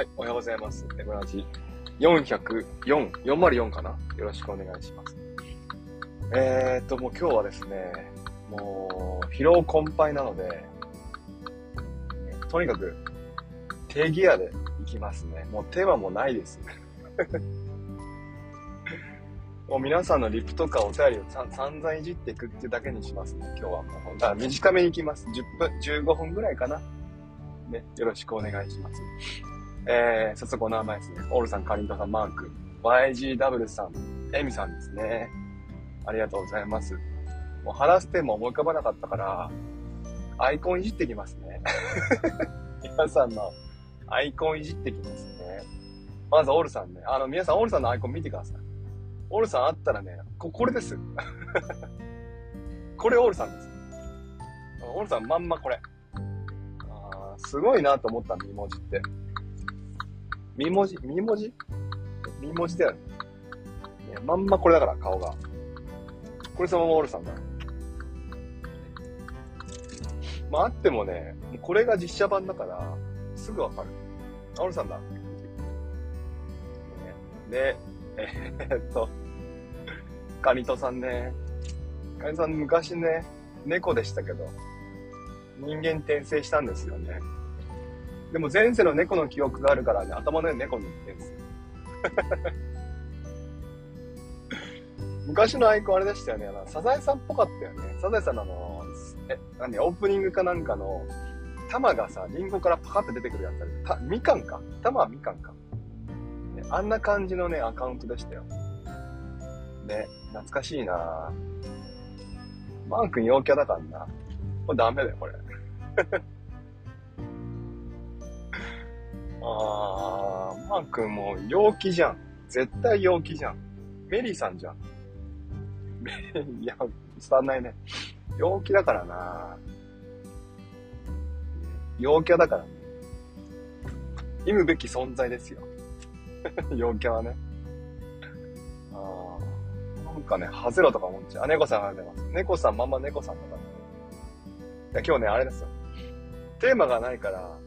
はい、おはようございます。エムラジ404、404かな？よろしくお願いします。えーっと、もう今日はですね、もう疲労困憊なので、とにかく低ギアで行きますね。もうテーマもないです。もう皆さんのリプとかお便りをさ散々いじっていくっていうだけにしますね、今日はもう。だから短めに行きます。10分、15分ぐらいかな。ね、よろしくお願いします。えー、早速お名前ですね。オールさん、カリントさん、マーク、YGW さん、エミさんですね。ありがとうございます。もう話すテーマ思い浮かばなかったから、アイコンいじってきますね。皆さんのアイコンいじってきますね。まず、オールさんね。あの、皆さん、オールさんのアイコン見てください。オールさんあったらね、こ、これです。これオールさんです。オールさんまんまこれ。あすごいなと思った、ミ文字って。ミ文字ミ文字ミ文字だよね。ねまんまこれだから、顔が。これそのままオールさんだ。まあ、あってもね、これが実写版だから、すぐわかる。あ、オールさんだ。ねで、えーっと、カニトさんね。カニトさん昔ね、猫でしたけど、人間転生したんですよね。でも前世の猫の記憶があるからね、頭の上猫塗ってんすよ。昔のアイコンあれでしたよね。あのサザエさんっぽかったよね。サザエさんのあの、え、何、オープニングかなんかの、玉がさ、リンゴからパカって出てくるやつある。た、みかんか玉はみかんか。ね、あんな感じのね、アカウントでしたよ。ね、懐かしいなマー君陽キャだからな。これダメだよ、これ。あー、マー君も陽気じゃん。絶対陽気じゃん。メリーさんじゃん。いや、伝わんないね。陽気だからな陽キャだからね。忌むべき存在ですよ。陽キャはね。あーなんかね、ハゼロとか思っちゃう。あ、猫さんありがとうございます。猫さん、まんま猫さんだからね。いや、今日ね、あれですよ。テーマがないから、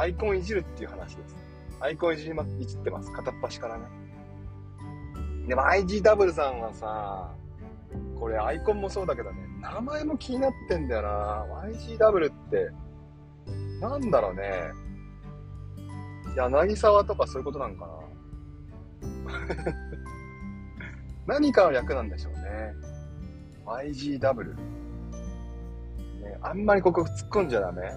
アイコンいじるっていう話です。アイコンいじりま、いじってます。片っ端からね。でも IGW さんはさ、これアイコンもそうだけどね、名前も気になってんだよな。YGW って、なんだろうね。柳沢とかそういうことなんかな。何かの略なんでしょうね。YGW。ね、あんまりここ突っ込んじゃダメ。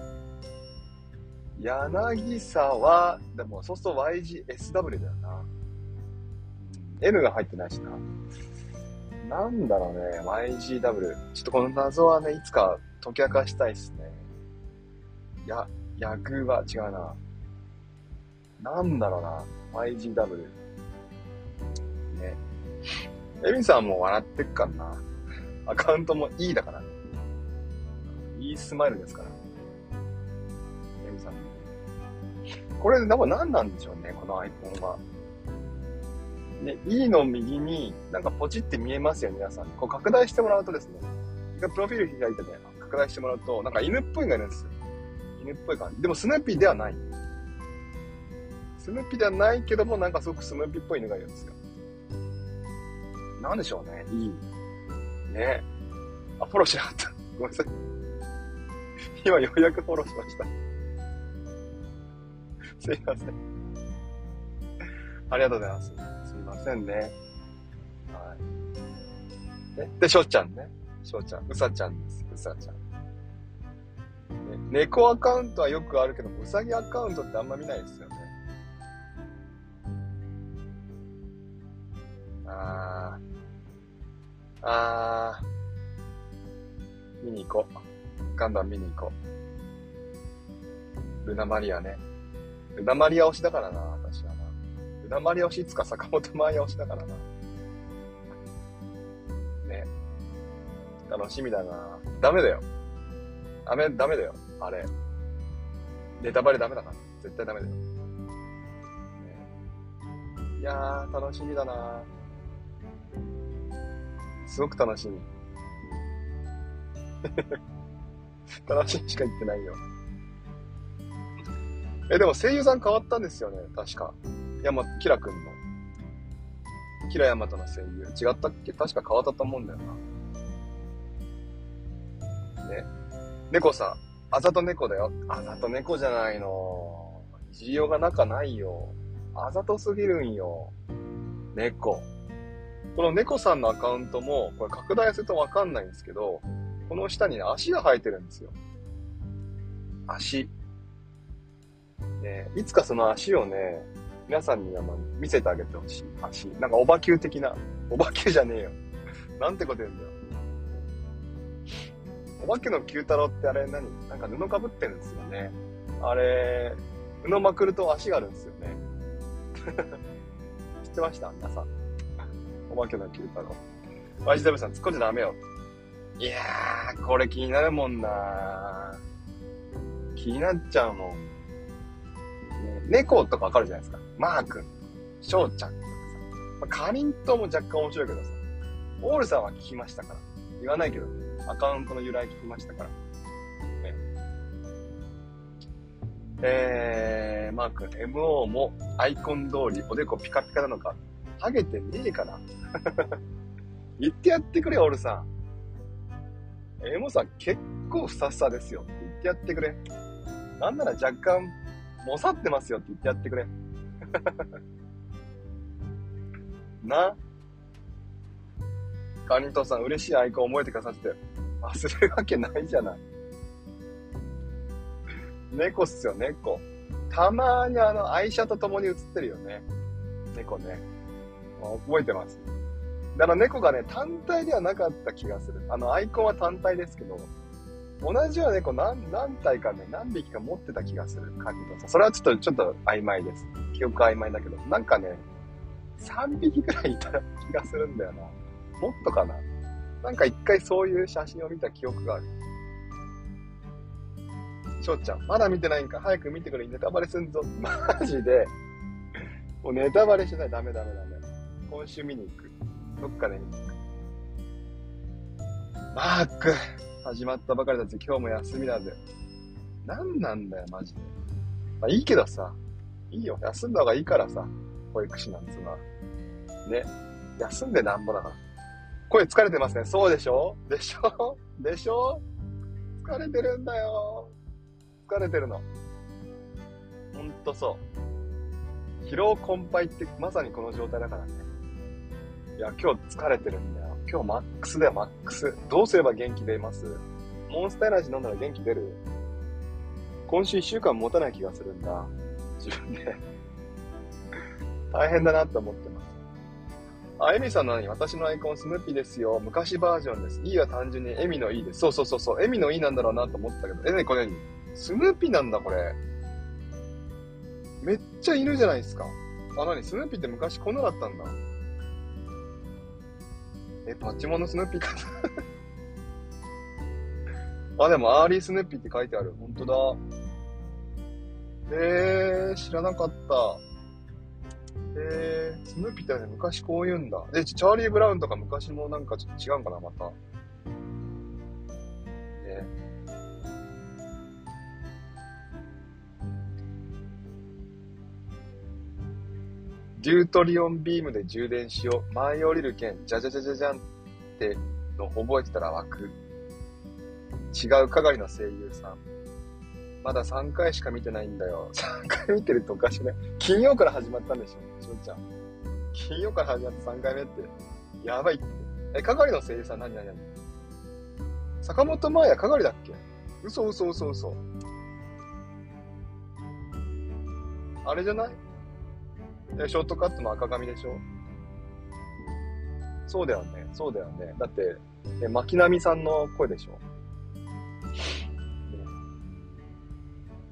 柳沢、でもそうすると YGSW だよな。N が入ってないしな。なんだろうね、YGW。ちょっとこの謎はね、いつか解き明かしたいっすね。や、ヤグは違うな。なんだろうな、YGW。ね。エミさんも笑ってっかんな。アカウントも E だからね。E スマイルですから。エミさん。これ、でも何なんでしょうね、このアイコンは。ね、E の右になんかポチって見えますよ、皆さん。こう拡大してもらうとですね、一回プロフィール開いてね、拡大してもらうと、なんか犬っぽいのがいるんですよ。犬っぽい感じ。でもスヌーピーではない。スヌーピーではないけども、なんかすごくスヌーピーっぽい犬がいるんですよ。なんでしょうね、いい。ねあ、フォローしなかった。ごめんなさい。今ようやくフォローしました。すいません。ありがとうございます。すいませんね。はい。ね、で、しょうちゃんね。しょうちゃん。うさちゃんです。うさちゃん。ね、猫アカウントはよくあるけど、うさぎアカウントってあんま見ないですよね。あー。あー。見に行こう。ガンダム見に行こう。ルナマリアね。ルナマリア推しだからな、私はな。ルナマリア推しいつか坂本真綾推しだからな。ね。楽しみだな。ダメだよ。ダメ、ダメだよ。あれ。ネタバレダメだから。絶対ダメだよ。ね、いやー、楽しみだな。すごく楽しみ。楽しみしか言ってないよ。え、でも声優さん変わったんですよね、確か。山、キラくんの。キラヤマトの声優。違ったっけ？確か変わったと思うんだよな。ね。猫さん。あざと猫だよ。あざと猫じゃないの。いじりようが仲ないよ。あざとすぎるんよ。猫。この猫さんのアカウントも、これ拡大するとわかんないんですけど、この下にね、足が生えてるんですよ。足。ね、いつかその足をね、皆さんにあの見せてあげてほしい。足。なんかおばきゅう的な。おばきゅうじゃねえよ。なんてこと言うんだよ。おばけの九太郎ってあれ何？なんか布かぶってるんですよね。あれ、布まくると足があるんですよね。知ってました？皆さん。おばけの九太郎。ワイジダブさん、突っ込んじゃダメよ。いやー、これ気になるもんな気になっちゃうもん。猫とかわかるじゃないですか。マー君、翔ちゃんとかさ。まあ、かりんとも若干面白いけどさ。オールさんは聞きましたから。言わないけど、ね、アカウントの由来聞きましたから。ね、えー、マー君、MO もアイコン通りおでこピカピカなのか、ハゲてねえかな 言ってやってくれ、オールさん。エモさん結構ふさふさですよ言ってやってくれ。なんなら若干、もさってますよって言ってやってくれ。な。カニトさん、嬉しいアイコン覚えてくださって。忘れるわけないじゃない。猫っすよ、猫。たまにあの、愛車と共に写ってるよね。猫ね。覚えてます。だから猫がね、単体ではなかった気がする。あの、アイコンは単体ですけど、同じような猫何、何体かね、何匹か持ってた気がする。カニとさ。それはちょっと、ちょっと曖昧です。記憶曖昧だけど、なんかね、3匹くらいいた気がするんだよな。もっとかな。なんか一回そういう写真を見た記憶がある。しょうちゃん、まだ見てないんか？早く見てくれ、ネタバレすんぞ。マジで。もうネタバレしない。ダメダメダメ。今週見に行く。どっかで見に行く。マーク始まったばかりだぜ。今日も休みだぜ。何なんだよ、マジで。まあいいけどさ。いいよ。休んだ方がいいからさ。保育士なんつうのは。ね。休んでなんぼだから。声疲れてますね。そうでしょ？でしょ？でしょ？疲れてるんだよ。疲れてるの。ほんとそう。疲労困憊ってまさにこの状態だからね。いや、今日疲れてるんだよ。今日マックスだよ、マックス。どうすれば元気出ます？モンスターエナジー飲んだら元気出る？今週1週間持たない気がするんだ。自分で大変だなって思ってます。あ、エミさんの何？私のアイコンスヌーピーですよ。昔バージョンです。いいは単純にエミのいいです。そうそうそうそう。エミのいいなんだろうなと思ったけど。え、ね、これ何？スヌーピーなんだ、これ。めっちゃいるじゃないですか。あ、なにスヌーピーって昔こんなだったんだ。え、パッチモノスヌーピーかな？あ、でも、 early スヌーピーって書いてある。ほんとだ。えー、知らなかった。えー、スヌーピーって、昔こう言うんだ。で、チャーリー・ブラウンとか昔もなんかちょっと違うんかな、また。デュートリオンビームで充電しよう。舞い降りる剣、じゃじゃじゃじゃじゃんっての覚えてたら湧く。違う係の声優さん。まだ3回しか見てないんだよ。3回見てるっておかしくない金曜から始まったんでしょしょちゃん。金曜から始まって3回目って。やばいって。え、係の声優さん何何何坂本真綾係だっけ？嘘嘘嘘嘘。あれじゃない？え、ショートカットの赤髪でしょ？そうだよね。そうだよね。だって、え、巻波さんの声でしょ？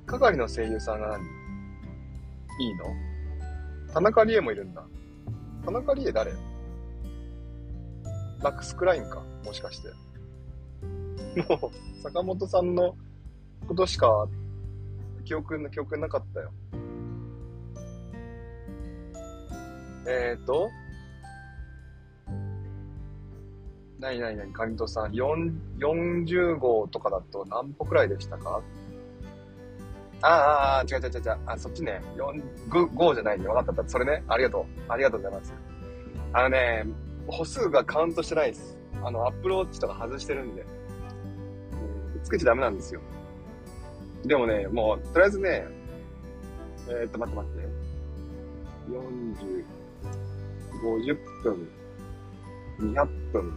係の声優さんが何？いいの？田中理恵もいるんだ。田中理恵誰？ラックスクラインかもしかして。もう、坂本さんのことしか記憶記憶なかったよ。えっ、ー、と、なになになに、かみとさん、40号とかだと何歩くらいでしたか？ああ、ああ、違う違う違う違う。あ、そっちね。4、5じゃないね。分かった。それね。ありがとう。ありがとうございます。あのね、歩数がカウントしてないです。あの、アップローチとか外してるんで。うん、つけちゃダメなんですよ。でもね、もう、とりあえずね、えー、っと、待って待って。40、50分、200分。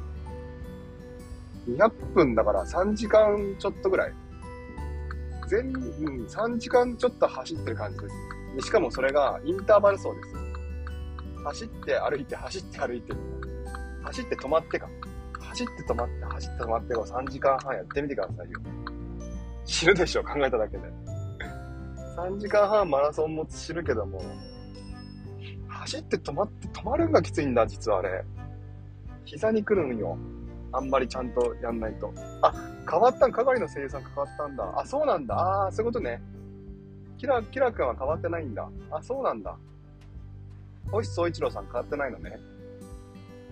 200分だから3時間ちょっとぐらい。全、うん、3時間ちょっと走ってる感じです。しかもそれがインターバル走です。走って歩いて、走って歩いて。走って止まってか。走って止まって、走って止まってを3時間半やってみてくださいよ。死ぬでしょ、考えただけで。3時間半マラソンも知るけども、走って止まって止まるんがきついんだ、実はあれ。膝に来るんよ。あんまりちゃんとやんないと。あ、変わったん、係の声優さん変わったんだ。あ、そうなんだ。ああ、そういうことね。キラ、キラ君は変わってないんだ。あ、そうなんだ。星総一郎さん変わってないのね。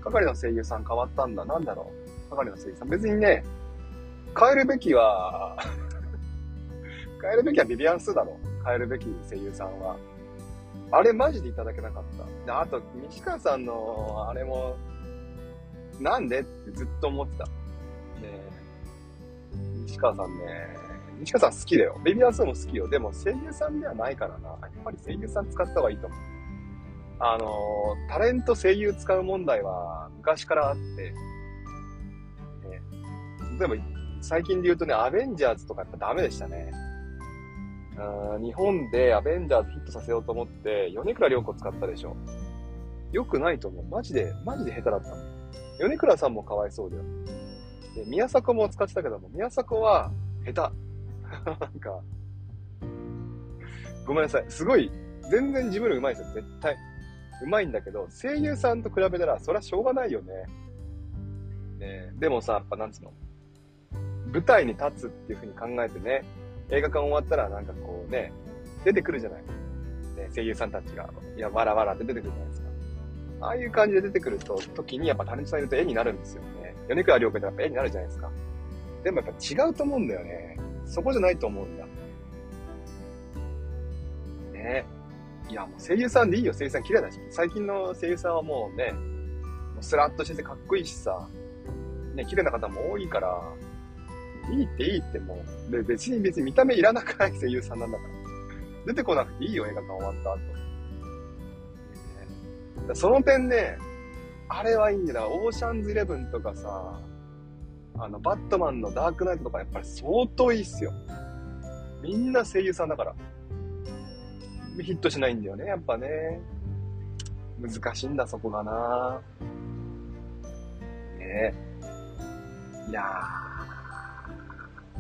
係の声優さん変わったんだ。なんだろう。係の声優さん。別にね、変えるべきは 変えるべきはビビアンスだろ。変えるべき声優さんは。あれマジでいただけなかった。で、あと、西川さんの、あれも、なんで？ってずっと思ってた。ね西川さんね、西川さん好きだよ。ベビーアースも好きよ。でも声優さんではないからな。やっぱり声優さん使った方がいいと思う。あの、タレント声優使う問題は昔からあって、ね、例えば最近で言うとね、アベンジャーズとかやっぱダメでしたね。あ日本でアベンジャーズヒットさせようと思って、米倉涼子使ったでしょ。よくないと思う。マジで、マジで下手だったの。米倉さんもかわいそうだよ。で、宮迫も使ってたけども、宮迫は下手。なんか、ごめんなさい。すごい、全然自分より上手いですよ、絶対。上手いんだけど、声優さんと比べたら、そりゃしょうがないよね。ねでもさ、やっぱなんつうの、舞台に立つっていう風に考えてね、映画館終わったらなんかこうね、出てくるじゃない。ね、声優さんたちが、いや、わらわらって出てくるじゃないですか。ああいう感じで出てくると、時にやっぱタレントさんいると絵になるんですよね。米倉涼子ってやっぱ絵になるじゃないですか。でもやっぱ違うと思うんだよね。そこじゃないと思うんだ。ねえいや、もう声優さんでいいよ、声優さん綺麗だし。最近の声優さんはもうね、もうスラッとしててかっこいいしさ、ね、綺麗な方も多いから、いいっていいってもう、で別に別に見た目いらなくない声優さんなんだから。出てこなくていいよ、映画館終わった後。ね、その点ね、あれはいいんだよ。オーシャンズイレブンとかさ、あの、バットマンのダークナイトとかやっぱり相当いいっすよ。みんな声優さんだから。ヒットしないんだよね、やっぱね。難しいんだ、そこがな。ねいやー、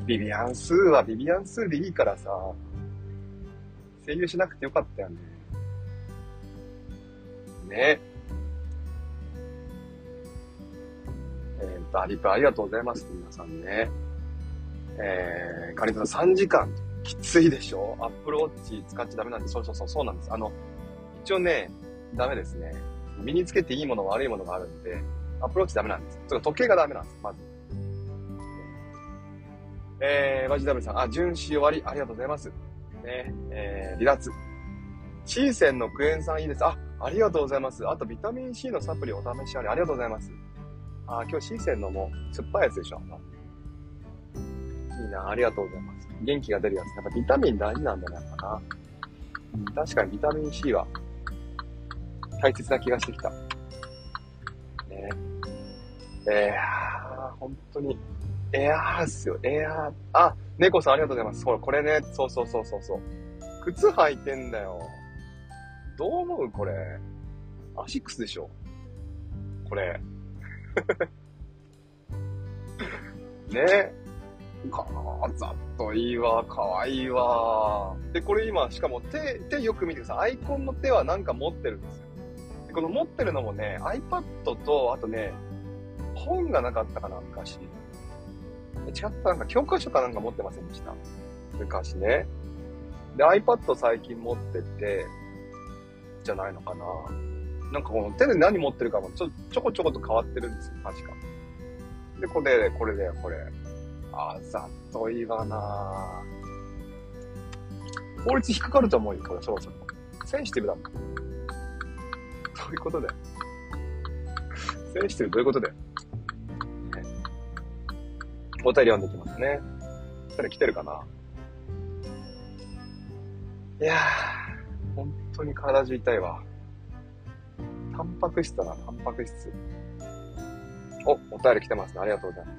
ビビアンスーはビビアンスーでいいからさ、声優しなくてよかったよね。ねえっ、と、アリプありがとうございます、皆さんね。えー、カリさん3時間きついでしょ？アップルウォッチ使っちゃダメなんで、そうそうそう、そうなんです。あの、一応ね、ダメですね。身につけていいもの、悪いものがあるんで、アップルウォッチダメなんです。そ時計がダメなんです、まず。えー、バジダブルさん、あ、巡視終わり、ありがとうございます。ね、えー、離脱。シーセンのクエン酸いいです。あ、ありがとうございます。あと、ビタミン C のサプリお試しあり、ありがとうございます。あ、今日シーセンのも酸っぱいやつでしょ。いいな、ありがとうございます。元気が出るやつ。やっぱビタミン大事なんだね、やっぱな。確かにビタミン C は大切な気がしてきた。ねえー、本当に、エアーっすよ、エアー。あ、猫さんありがとうございます。ほら、これね、そうそうそうそうそう。靴履いてんだよ。どう思うこれ？アシックスでしょこれ。ねかざっといいわ、かわいいわ。で、これ今、しかも手、手よく見てください。アイコンの手はなんか持ってるんですよ。でこの持ってるのもね、iPad と、あとね、本がなかったかな、昔。違った、なんか教科書かなんか持ってませんでした？昔ね。で、iPad 最近持ってて、じゃないのかな。なんかこの手で何持ってるかもちょちょこちょこと変わってるんですよ、確か。で、これで、これだよ、これ。あざといわな法律引っかかると思うよ、これ、そろそろ。センシティブだもん。どういうことだよ。センシティブどういうことだよ。お便り読んできますね。そしたら来てるかな？いやー、本当に体中痛いわ。タンパク質だな、タンパク質。お、お便り来てますね。ありがとうございます。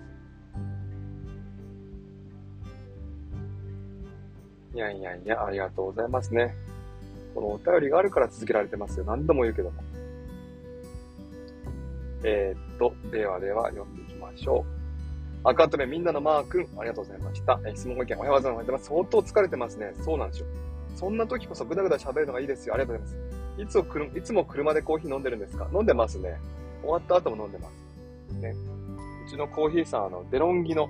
いやいやいや、ありがとうございますね。このお便りがあるから続けられてますよ。何度も言うけども。えー、っと、ではでは読んでいきましょう。赤とめみんなのマー君、ありがとうございました。え質問ご意見おはようございます。相当疲れてますね。そうなんですよ。そんな時こそぐだぐだ喋るのがいいですよ。ありがとうございます。いつもくるいつも車でコーヒー飲んでるんですか？飲んでますね。終わった後も飲んでます。ね。うちのコーヒーさん、あの、デロンギの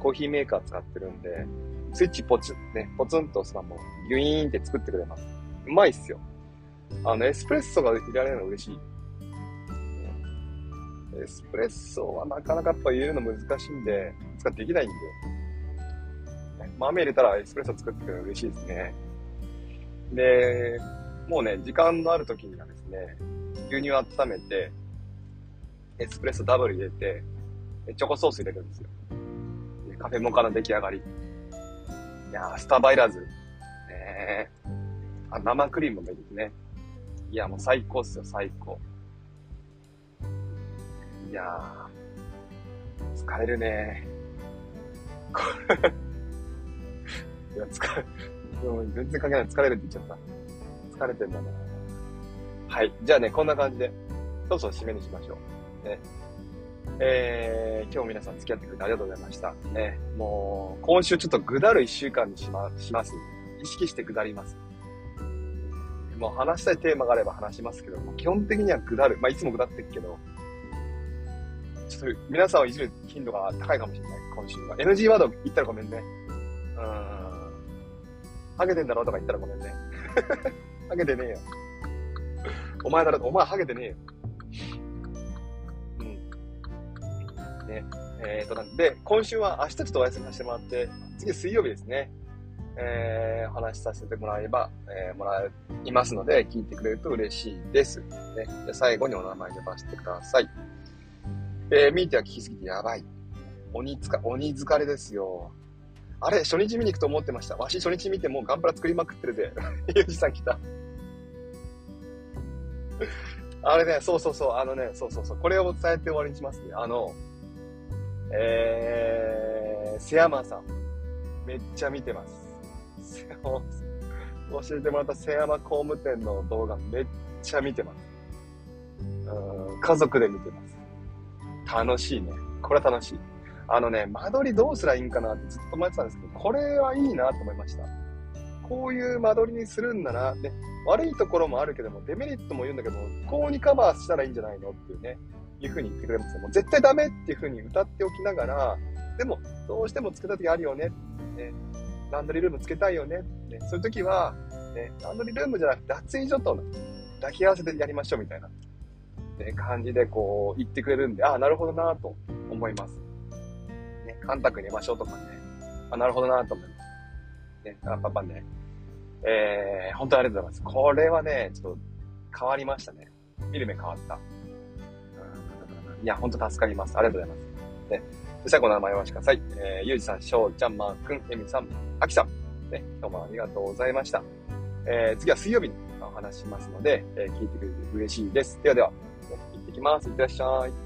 コーヒーメーカー使ってるんで、スイッチポツン、ね、ポツンと押せばもう、ギュイーンって作ってくれます。うまいっすよ。あの、エスプレッソが入れられるの嬉しい。エスプレッソはなかなかやっぱ入れるの難しいんで、使ってできないんで。豆入れたらエスプレッソ作ってくれるの嬉しいですね。で、もうね、時間のある時にはですね、牛乳温めて、エスプレッソダブル入れて、チョコソース入れるんですよ。カフェモカの出来上がり。いやー、スタバいらず。ねあ、生クリームもいいですね。いや、もう最高っすよ、最高。いやー、疲れるね いや、疲れ、全然関係ない。疲れるって言っちゃった。疲れてんだな。はい。じゃあね、こんな感じで、そろそろ締めにしましょう。ね。えー、今日皆さん付き合ってくれてありがとうございました。ね。もう、今週ちょっとぐだる一週間にしま、します。意識してぐだります。もう話したいテーマがあれば話しますけども、基本的にはぐだる。まあ、いつもぐだってるけど、ちょっと皆さんをいじる頻度が高いかもしれない、今週は。NG ワード言ったらごめんね。うん。ハゲてんだろとか言ったらごめんね。ハゲてねえよ。お前だろ、お前ハゲてねえよ。うん。ね。えーと、なんで、今週は明日ちょっとお休みさせてもらって、次水曜日ですね。えー、お話しさせてもらえば、えー、もらいますので、聞いてくれると嬉しいです。ね。で最後にお名前呼ばせてください。えー、ミーティは聞きすぎてやばい。鬼つか、鬼疲れですよ。あれ、初日見に行くと思ってました。わし初日見てもうガンプラ作りまくってるぜ。ゆうじさん来た。あれね、そうそうそう、あのね、そうそうそう、これを伝えて終わりにしますね。あの、えー、セアマンさん、めっちゃ見てます。教えてもらったセアマ工務店の動画めっちゃ見てます。うん家族で見てます。楽しいね。これは楽しい。あのね、間取りどうすりゃいいんかなってずっと思ってたんですけど、これはいいなと思いました。こういう間取りにするんだな。で、悪いところもあるけども、デメリットも言うんだけど、こうにカバーしたらいいんじゃないのっていうね、いうふうに言ってくれます。もう絶対ダメっていうふうに歌っておきながら、でも、どうしてもつけた時あるよね。ねランドリールームつけたいよね。ねそういう時は、ね、ランドリールームじゃなくて脱衣所と抱き合わせでやりましょうみたいな、ね、感じでこう言ってくれるんで、ああ、なるほどなと思います。ねカンタク入れましょうとかね。あ、なるほどなと思います。ね、あ、パパね。えー、本当にありがとうございます。これはね、ちょっと変わりましたね。見る目変わった。うん、いや、本当助かります。ありがとうございます。ね、最後の名前をしてください。えー、ゆうじさん、しょうちゃん、まーくん、えみさん、あきさん。ね、どうもありがとうございました。えー、次は水曜日にお話しますので、えー、聞いてくれて嬉しいです。ではでは、きます。いってらっしゃい。